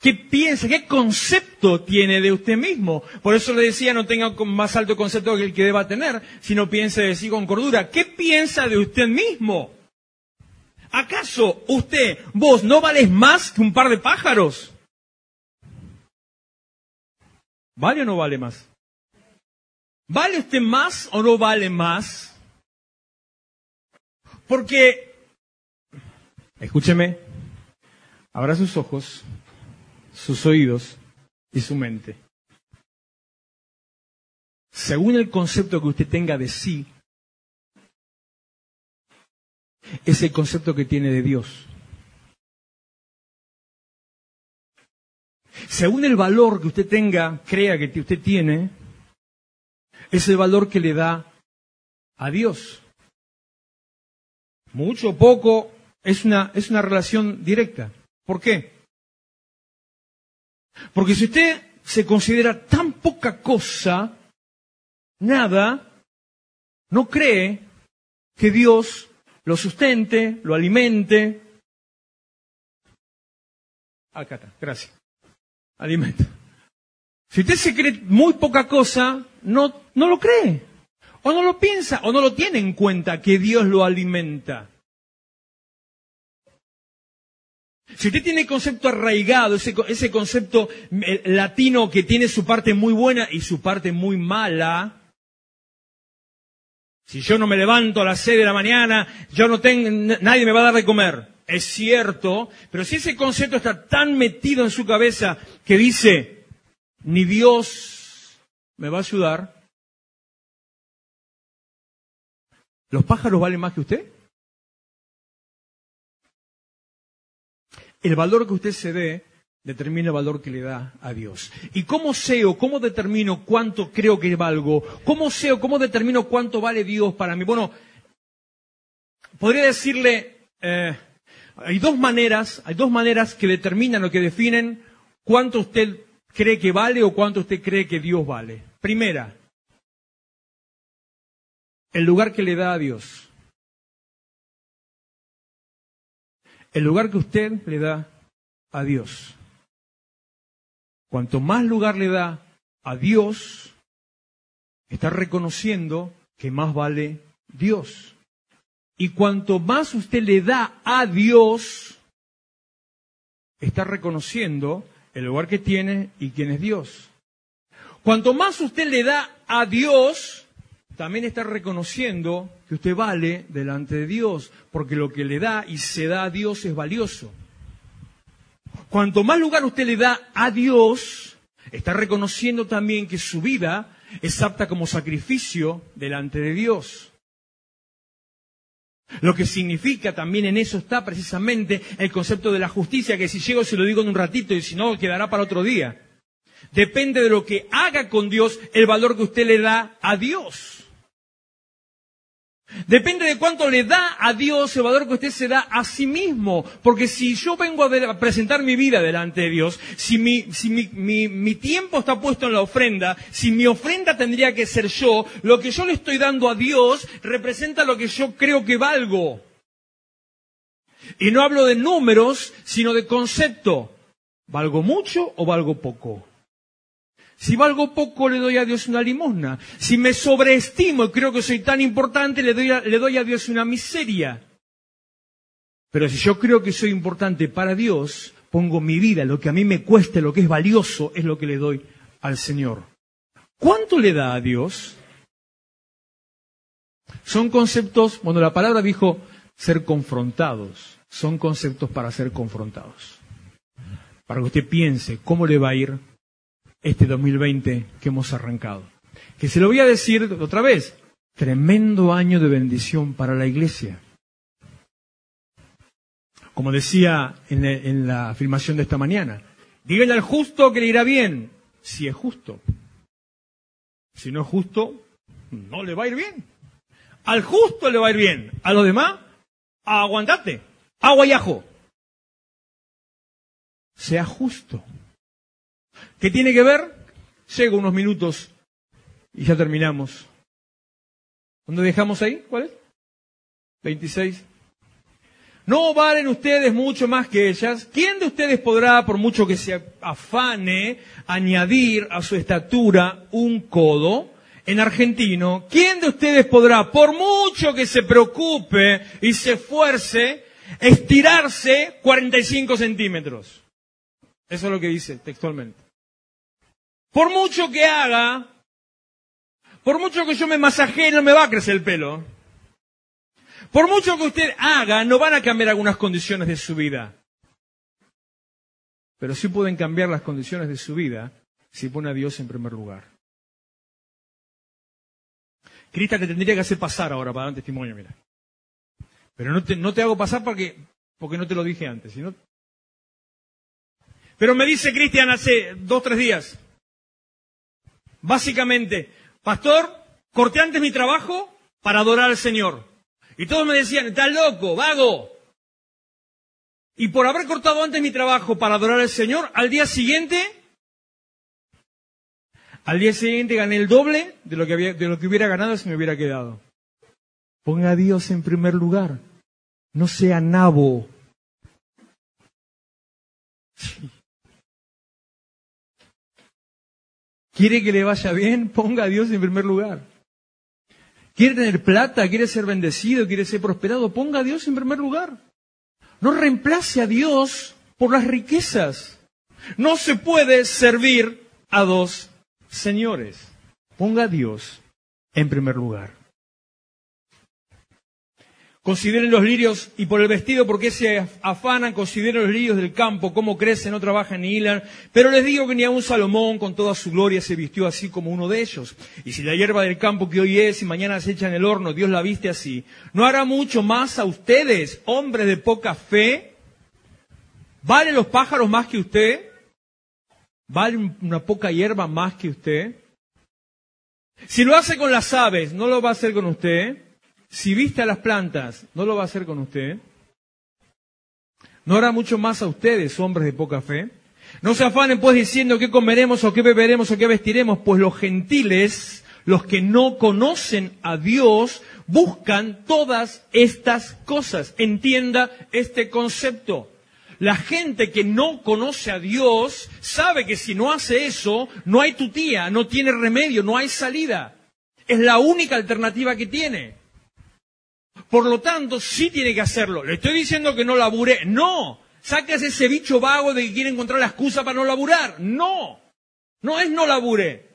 ¿Qué piensa, qué concepto tiene de usted mismo? Por eso le decía, no tenga más alto concepto que el que deba tener, sino piense de sí con cordura. ¿Qué piensa de usted mismo? ¿Acaso usted, vos, no vales más que un par de pájaros? ¿Vale o no vale más? ¿Vale usted más o no vale más? Porque, escúcheme, abra sus ojos, sus oídos y su mente. Según el concepto que usted tenga de sí, es el concepto que tiene de Dios. Según el valor que usted tenga, crea que usted tiene, es el valor que le da a Dios. Mucho o poco es una, es una relación directa. ¿Por qué? Porque si usted se considera tan poca cosa, nada, no cree que Dios lo sustente, lo alimente. Acá está, gracias. Alimento. Si usted se cree muy poca cosa, no, no lo cree. O no lo piensa, o no lo tiene en cuenta que Dios lo alimenta. Si usted tiene el concepto arraigado, ese, ese concepto eh, latino que tiene su parte muy buena y su parte muy mala, si yo no me levanto a las seis de la mañana, yo no tengo, nadie me va a dar de comer. Es cierto, pero si ese concepto está tan metido en su cabeza que dice, ni Dios me va a ayudar, ¿los pájaros valen más que usted? El valor que usted se dé determina el valor que le da a Dios. ¿Y cómo sé o cómo determino cuánto creo que valgo? ¿Cómo sé o cómo determino cuánto vale Dios para mí? Bueno, podría decirle, eh, hay dos maneras, hay dos maneras que determinan o que definen cuánto usted cree que vale o cuánto usted cree que Dios vale. Primera, el lugar que le da a Dios. El lugar que usted le da a Dios. Cuanto más lugar le da a Dios, está reconociendo que más vale Dios. Y cuanto más usted le da a Dios, está reconociendo el lugar que tiene y quién es Dios. Cuanto más usted le da a Dios, también está reconociendo que usted vale delante de Dios, porque lo que le da y se da a Dios es valioso. Cuanto más lugar usted le da a Dios, está reconociendo también que su vida es apta como sacrificio delante de Dios. Lo que significa también en eso está precisamente el concepto de la justicia, que si llego se lo digo en un ratito y si no quedará para otro día. Depende de lo que haga con Dios el valor que usted le da a Dios. Depende de cuánto le da a Dios el valor que usted se da a sí mismo. Porque si yo vengo a presentar mi vida delante de Dios, si, mi, si mi, mi, tiempo está puesto en la ofrenda, si mi ofrenda tendría que ser yo, lo que yo le estoy dando a Dios representa lo que yo creo que valgo. Y no hablo de números, sino de concepto. ¿Valgo mucho o valgo poco? Si valgo poco, le doy a Dios una limosna. Si me sobreestimo y creo que soy tan importante, le doy, a, le doy a Dios una miseria. Pero si yo creo que soy importante para Dios, pongo mi vida, lo que a mí me cueste, lo que es valioso, es lo que le doy al Señor. ¿Cuánto le da a Dios? Son conceptos, bueno, la palabra dijo ser confrontados, son conceptos para ser confrontados. Para que usted piense cómo le va a ir este 2020 que hemos arrancado. Que se lo voy a decir otra vez, tremendo año de bendición para la iglesia. Como decía en, la afirmación de esta mañana, díganle al justo que le irá bien, si es justo. Si no es justo, no le va a ir bien. Al justo le va a ir bien, a los demás, aguantate, agua y ajo. Sea justo. ¿Qué tiene que ver? Llego unos minutos y ya terminamos. ¿Dónde dejamos ahí? ¿Cuál es? 26. No valen ustedes mucho más que ellas. ¿Quién de ustedes podrá, por mucho que se afane, añadir a su estatura un codo? En argentino, ¿quién de ustedes podrá, por mucho que se preocupe y se esfuerce, estirarse 45 centímetros? Eso es lo que dice textualmente. Por mucho que haga, por mucho que yo me masajee, no me va a crecer el pelo. Por mucho que usted haga, no van a cambiar algunas condiciones de su vida. Pero sí pueden cambiar las condiciones de su vida si pone a Dios en primer lugar. Crista te tendría que hacer pasar ahora para dar testimonio, mira. Pero no te, no te hago pasar porque, porque no te lo dije antes. Sino... Pero me dice Cristian hace dos, tres días, Básicamente, pastor, corté antes mi trabajo para adorar al Señor. Y todos me decían, estás loco, vago. Y por haber cortado antes mi trabajo para adorar al Señor, al día siguiente, al día siguiente gané el doble de lo que, había, de lo que hubiera ganado si me hubiera quedado. Ponga a Dios en primer lugar No sea nabo. ¿Quiere que le vaya bien? Ponga a Dios en primer lugar. ¿Quiere tener plata? ¿Quiere ser bendecido? ¿Quiere ser prosperado? Ponga a Dios en primer lugar. No reemplace a Dios por las riquezas. No se puede servir a dos señores. Ponga a Dios en primer lugar. Consideren los lirios y por el vestido, porque se afanan, consideren los lirios del campo, cómo crecen, no trabajan ni hilan. Pero les digo que ni aun Salomón con toda su gloria se vistió así como uno de ellos. Y si la hierba del campo que hoy es y mañana se echa en el horno, Dios la viste así, ¿no hará mucho más a ustedes, hombres de poca fe? ¿Valen los pájaros más que usted? ¿Vale una poca hierba más que usted? Si lo hace con las aves, ¿no lo va a hacer con usted? Si viste a las plantas, ¿no lo va a hacer con usted? ¿No hará mucho más a ustedes, hombres de poca fe? No se afanen pues diciendo qué comeremos o qué beberemos o qué vestiremos, pues los gentiles, los que no conocen a Dios, buscan todas estas cosas. Entienda este concepto. La gente que no conoce a Dios sabe que si no hace eso, no hay tutía, no tiene remedio, no hay salida. Es la única alternativa que tiene. Por lo tanto, sí tiene que hacerlo. Le estoy diciendo que no labure. No. Sacas ese bicho vago de que quiere encontrar la excusa para no laburar. No. No es no labure.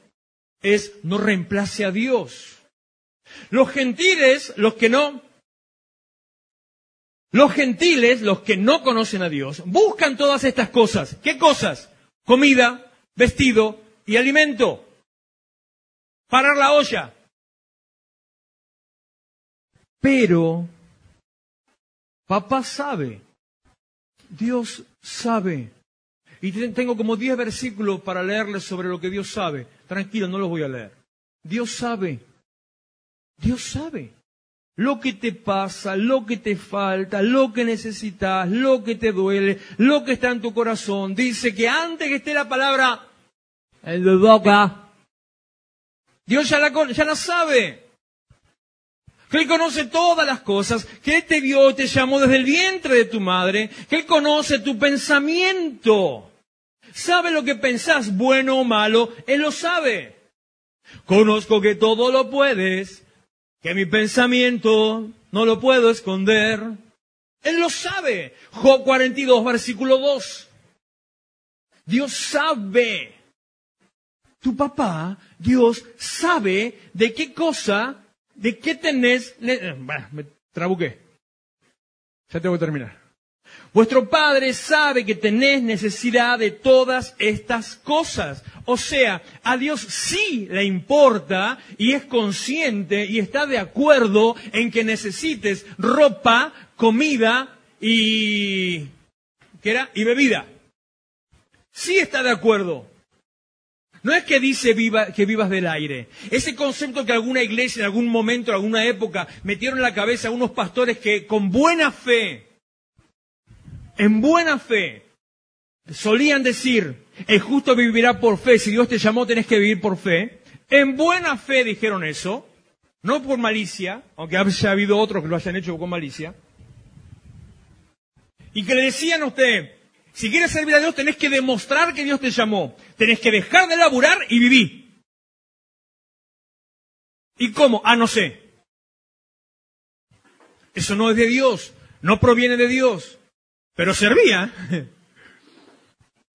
Es no reemplace a Dios. Los gentiles, los que no, los gentiles, los que no conocen a Dios, buscan todas estas cosas. ¿Qué cosas? Comida, vestido y alimento. Parar la olla. Pero papá sabe, Dios sabe. Y tengo como diez versículos para leerles sobre lo que Dios sabe. Tranquilo, no los voy a leer. Dios sabe. Dios sabe. Lo que te pasa, lo que te falta, lo que necesitas, lo que te duele, lo que está en tu corazón. Dice que antes que esté la palabra el de boca, Dios ya la, ya la sabe que Él conoce todas las cosas, que Él te vio, te llamó desde el vientre de tu madre, que Él conoce tu pensamiento. Sabe lo que pensás, bueno o malo, Él lo sabe. Conozco que todo lo puedes, que mi pensamiento no lo puedo esconder. Él lo sabe. Job 42, versículo 2. Dios sabe. Tu papá, Dios sabe de qué cosa ¿De qué tenés? Eh, me trabuqué. Ya tengo que terminar. Vuestro Padre sabe que tenés necesidad de todas estas cosas. O sea, a Dios sí le importa y es consciente y está de acuerdo en que necesites ropa, comida y... ¿Qué era? Y bebida. Sí está de acuerdo. No es que dice que vivas del aire. Ese concepto que alguna iglesia en algún momento, en alguna época, metieron en la cabeza a unos pastores que con buena fe, en buena fe, solían decir, el justo vivirá por fe, si Dios te llamó tenés que vivir por fe. En buena fe dijeron eso, no por malicia, aunque haya habido otros que lo hayan hecho con malicia. Y que le decían a usted, si quieres servir a Dios, tenés que demostrar que Dios te llamó. Tenés que dejar de laburar y vivir. ¿Y cómo? Ah, no sé. Eso no es de Dios, no proviene de Dios. Pero servía.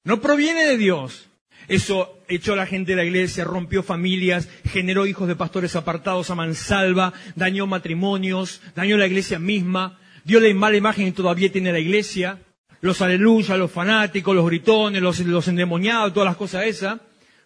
No proviene de Dios. Eso echó a la gente de la iglesia, rompió familias, generó hijos de pastores apartados a mansalva, dañó matrimonios, dañó la iglesia misma, dio la mala imagen y todavía tiene la iglesia los aleluyas, los fanáticos, los gritones, los, endemoniados, todas las cosas esas,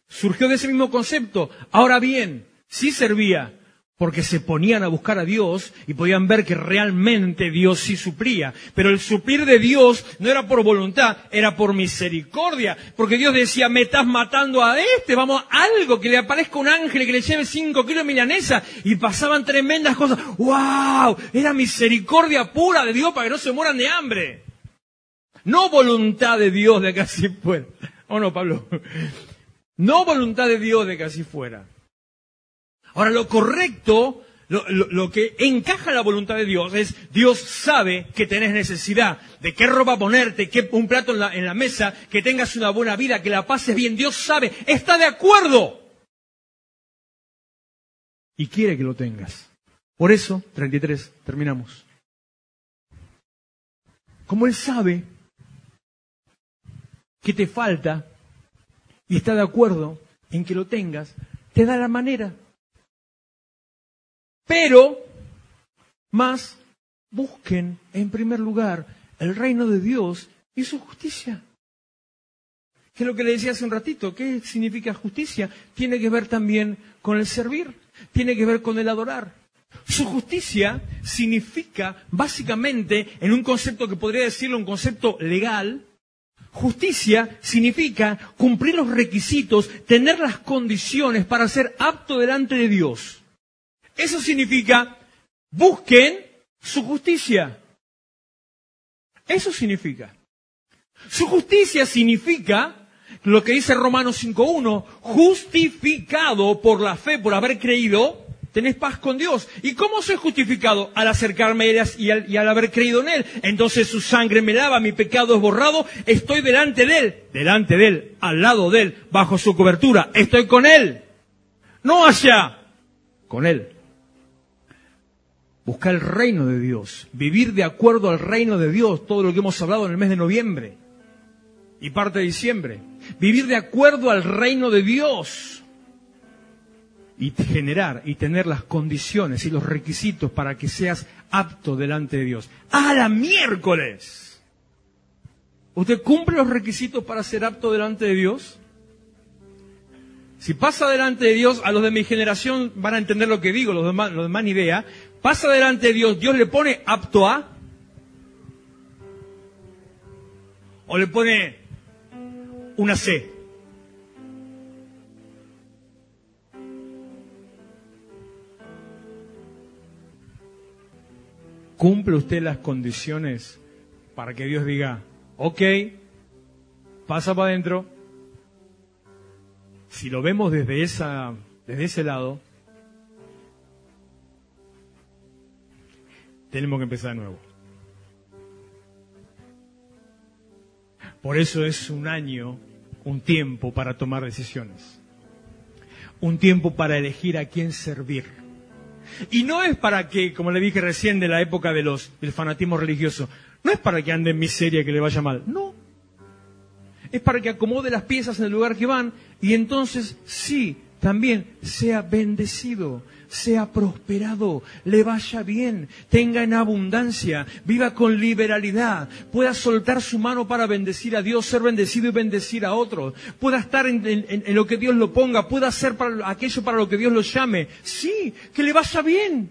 surgió de ese mismo concepto. Ahora bien, sí servía, porque se ponían a buscar a Dios y podían ver que realmente Dios sí suplía. Pero el suplir de Dios no era por voluntad, era por misericordia. Porque Dios decía, me estás matando a este, vamos, algo, que le aparezca un ángel que le lleve cinco kilos de milanesa. Y pasaban tremendas cosas. ¡Wow! Era misericordia pura de Dios para que no se mueran de hambre. No voluntad de Dios de que así fuera. ¿O no, Pablo? No voluntad de Dios de que así fuera. Ahora, lo correcto Lo, que encaja la voluntad de Dios es, Dios sabe que tenés necesidad de qué ropa ponerte, qué, un plato en la, en la mesa, que tengas una buena vida, que la pases bien. Dios sabe, está de acuerdo. Y quiere que lo tengas. Por eso, 33, terminamos. Como Él sabe que te falta y está de acuerdo en que lo tengas, te da la manera. Pero, más, busquen en primer lugar el reino de Dios y su justicia. Que es lo que le decía hace un ratito, ¿qué significa justicia? Tiene que ver también con el servir, tiene que ver con el adorar. Su justicia significa, básicamente, en un concepto que podría decirlo un concepto legal, Justicia significa cumplir los requisitos, tener las condiciones para ser apto delante de Dios. Eso significa, busquen su justicia. Eso significa. Su justicia significa lo que dice Romanos 5.1, justificado por la fe, por haber creído, tenés paz con Dios. ¿Y cómo soy justificado? Al acercarme a Él y al, haber creído en Él. Entonces su sangre me lava, mi pecado es borrado, estoy delante de Él, delante de Él, al lado de Él, bajo su cobertura, estoy con Él. No allá, con Él. Buscar el reino de Dios, vivir de acuerdo al reino de Dios, todo lo que hemos hablado en el mes de noviembre y parte de diciembre. Vivir de acuerdo al reino de Dios y generar y tener las condiciones y los requisitos para que seas apto delante de Dios. ¡A la miércoles! ¿Usted cumple los requisitos para ser apto delante de Dios? Si pasa delante de Dios, a los de mi generación van a entender lo que digo, los demás, los demás ni idea pasa delante de Dios, Dios le pone apto a, o le pone una C. ¿Cumple usted las condiciones para que Dios diga, ok, pasa para adentro? Si lo vemos desde, esa, desde ese lado, tenemos que empezar de nuevo. Por eso es un año, un tiempo para tomar decisiones. Un tiempo para elegir a quién servir. Y no es para que, como le dije recién de la época de los, del fanatismo religioso, no es para que ande en miseria que le vaya mal. No. Es para que acomode las piezas en el lugar que van y entonces sí, también sea bendecido, sea prosperado, le vaya bien, tenga en abundancia, viva con liberalidad, pueda soltar su mano para bendecir a Dios, ser bendecido y bendecir a otros, pueda estar en, lo que Dios lo ponga, pueda hacer para, aquello para lo que Dios lo llame. Sí, que le vaya bien.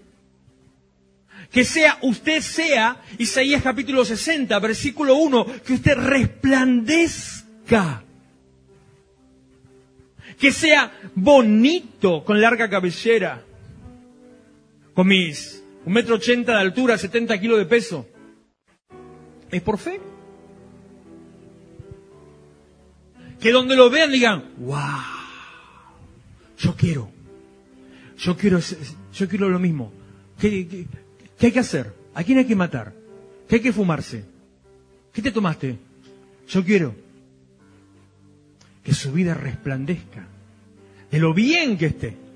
Que sea, usted sea, Isaías capítulo 60, versículo 1, que usted resplandezca que sea bonito con larga cabellera, con mis un metro ochenta de altura, 70 kilos de peso. Es por fe. Que donde lo vean digan, wow, yo quiero, yo quiero, yo quiero lo mismo. ¿Qué, qué hay que hacer? ¿A quién hay que matar? ¿Qué hay que fumarse? ¿Qué te tomaste? Yo quiero que su vida resplandezca de lo bien que esté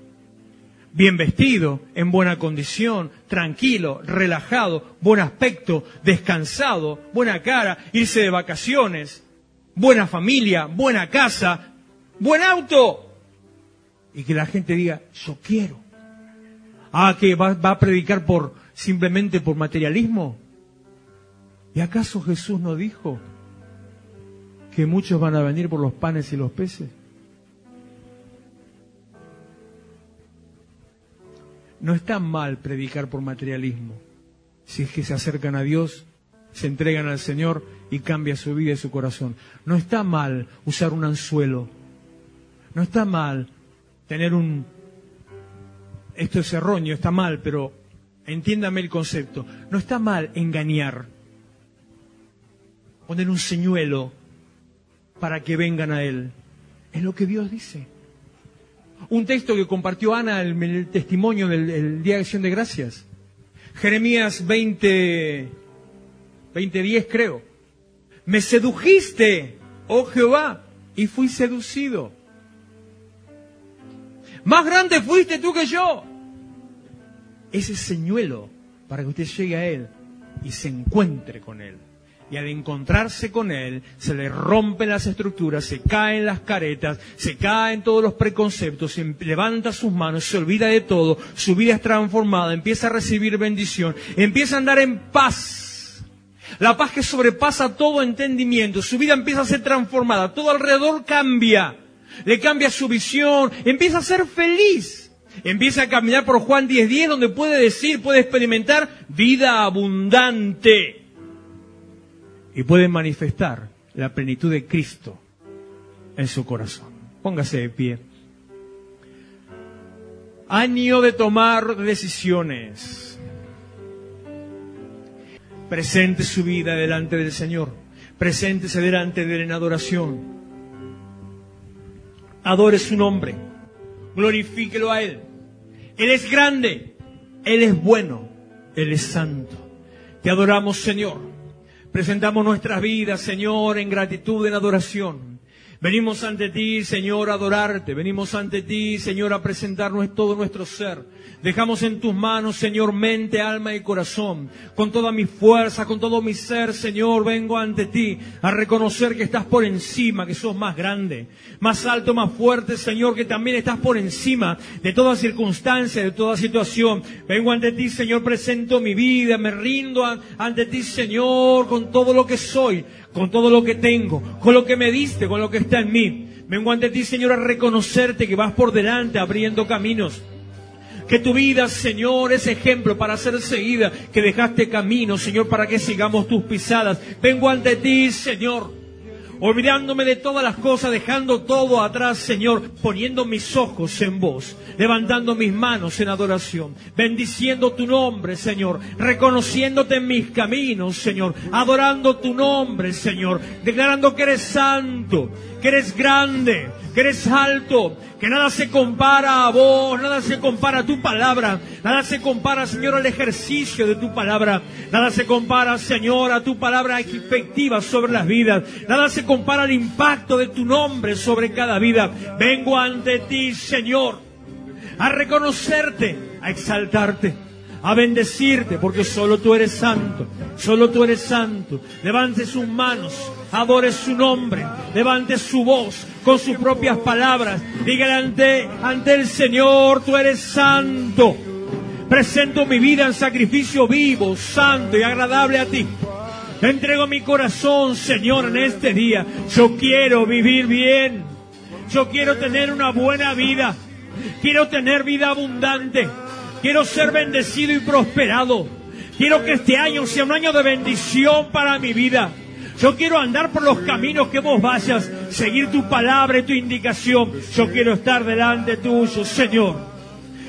bien vestido, en buena condición, tranquilo, relajado, buen aspecto, descansado, buena cara, irse de vacaciones, buena familia, buena casa, buen auto. Y que la gente diga, yo quiero. Ah, que va, va a predicar por simplemente por materialismo. ¿Y acaso Jesús no dijo que muchos van a venir por los panes y los peces? No está mal predicar por materialismo. Si es que se acercan a Dios, se entregan al Señor y cambia su vida y su corazón. No está mal usar un anzuelo. No está mal tener un... Esto es erróneo, está mal, pero entiéndame el concepto. No está mal engañar. Poner un señuelo para que vengan a Él. Es lo que Dios dice. Un texto que compartió Ana en el, testimonio del el Día de Acción de Gracias. Jeremías 20, 20, creo. Me sedujiste, oh Jehová, y fui seducido. Más grande fuiste tú que yo. Ese señuelo para que usted llegue a Él y se encuentre con Él. Y al encontrarse con Él, se le rompen las estructuras, se caen las caretas, se caen todos los preconceptos, se levanta sus manos, se olvida de todo, su vida es transformada, empieza a recibir bendición, empieza a andar en paz. La paz que sobrepasa todo entendimiento, su vida empieza a ser transformada, todo alrededor cambia, le cambia su visión, empieza a ser feliz. Empieza a caminar por Juan 10.10 donde puede decir, puede experimentar vida abundante y puede manifestar la plenitud de Cristo en su corazón. Póngase de pie. Año de tomar decisiones. Presente su vida delante del Señor. Preséntese delante de él en adoración. Adore su nombre. Glorifíquelo a Él. Él es grande. Él es bueno. Él es santo. Te adoramos, Señor. Presentamos nuestras vidas, Señor, en gratitud, en adoración. Venimos ante ti, Señor, a adorarte. Venimos ante ti, Señor, a presentarnos todo nuestro ser. Dejamos en tus manos, Señor, mente, alma y corazón. Con toda mi fuerza, con todo mi ser, Señor, vengo ante ti a reconocer que estás por encima, que sos más grande, más alto, más fuerte, Señor, que también estás por encima de toda circunstancia, de toda situación. Vengo ante ti, Señor, presento mi vida, me rindo ante ti, Señor, con todo lo que soy, con todo lo que tengo, con lo que me diste, con lo que está en mí. Vengo ante ti, Señor, a reconocerte que vas por delante abriendo caminos que tu vida, Señor, es ejemplo para ser seguida, que dejaste camino, Señor, para que sigamos tus pisadas. Vengo ante ti, Señor olvidándome de todas las cosas, dejando todo atrás, Señor, poniendo mis ojos en vos, levantando mis manos en adoración, bendiciendo tu nombre, Señor, reconociéndote en mis caminos, Señor, adorando tu nombre, Señor, declarando que eres santo, que eres grande, que eres alto, que nada se compara a vos, nada se compara a tu palabra, nada se compara, Señor, al ejercicio de tu palabra, nada se compara, Señor, a tu palabra efectiva sobre las vidas, nada se compara al impacto de tu nombre sobre cada vida. Vengo ante ti, Señor, a reconocerte, a exaltarte a bendecirte, porque solo tú eres santo, solo tú eres santo. Levante sus manos, adore su nombre, levante su voz con sus propias palabras, dígale ante, ante el Señor, tú eres santo. Presento mi vida en sacrificio vivo, santo y agradable a ti. Entrego mi corazón, Señor, en este día. Yo quiero vivir bien. Yo quiero tener una buena vida. Quiero tener vida abundante. Quiero ser bendecido y prosperado. Quiero que este año sea un año de bendición para mi vida. Yo quiero andar por los caminos que vos vayas, seguir tu palabra y tu indicación. Yo quiero estar delante tuyo, Señor.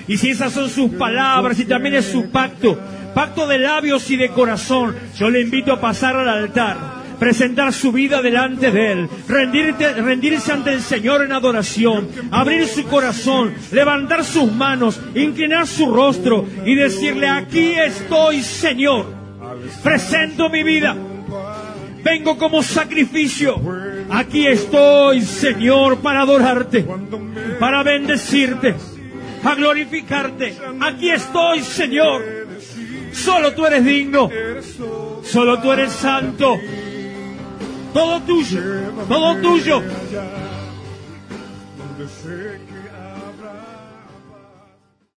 Y si esas son sus palabras y también es su pacto, pacto de labios y de corazón, yo le invito a pasar al altar presentar su vida delante de Él, rendirse ante el Señor en adoración, abrir su corazón, levantar sus manos, inclinar su rostro y decirle, aquí estoy Señor, presento mi vida, vengo como sacrificio, aquí estoy Señor para adorarte, para bendecirte, a glorificarte, aquí estoy Señor, solo tú eres digno, solo tú eres santo todo tuyo, todo tuyo.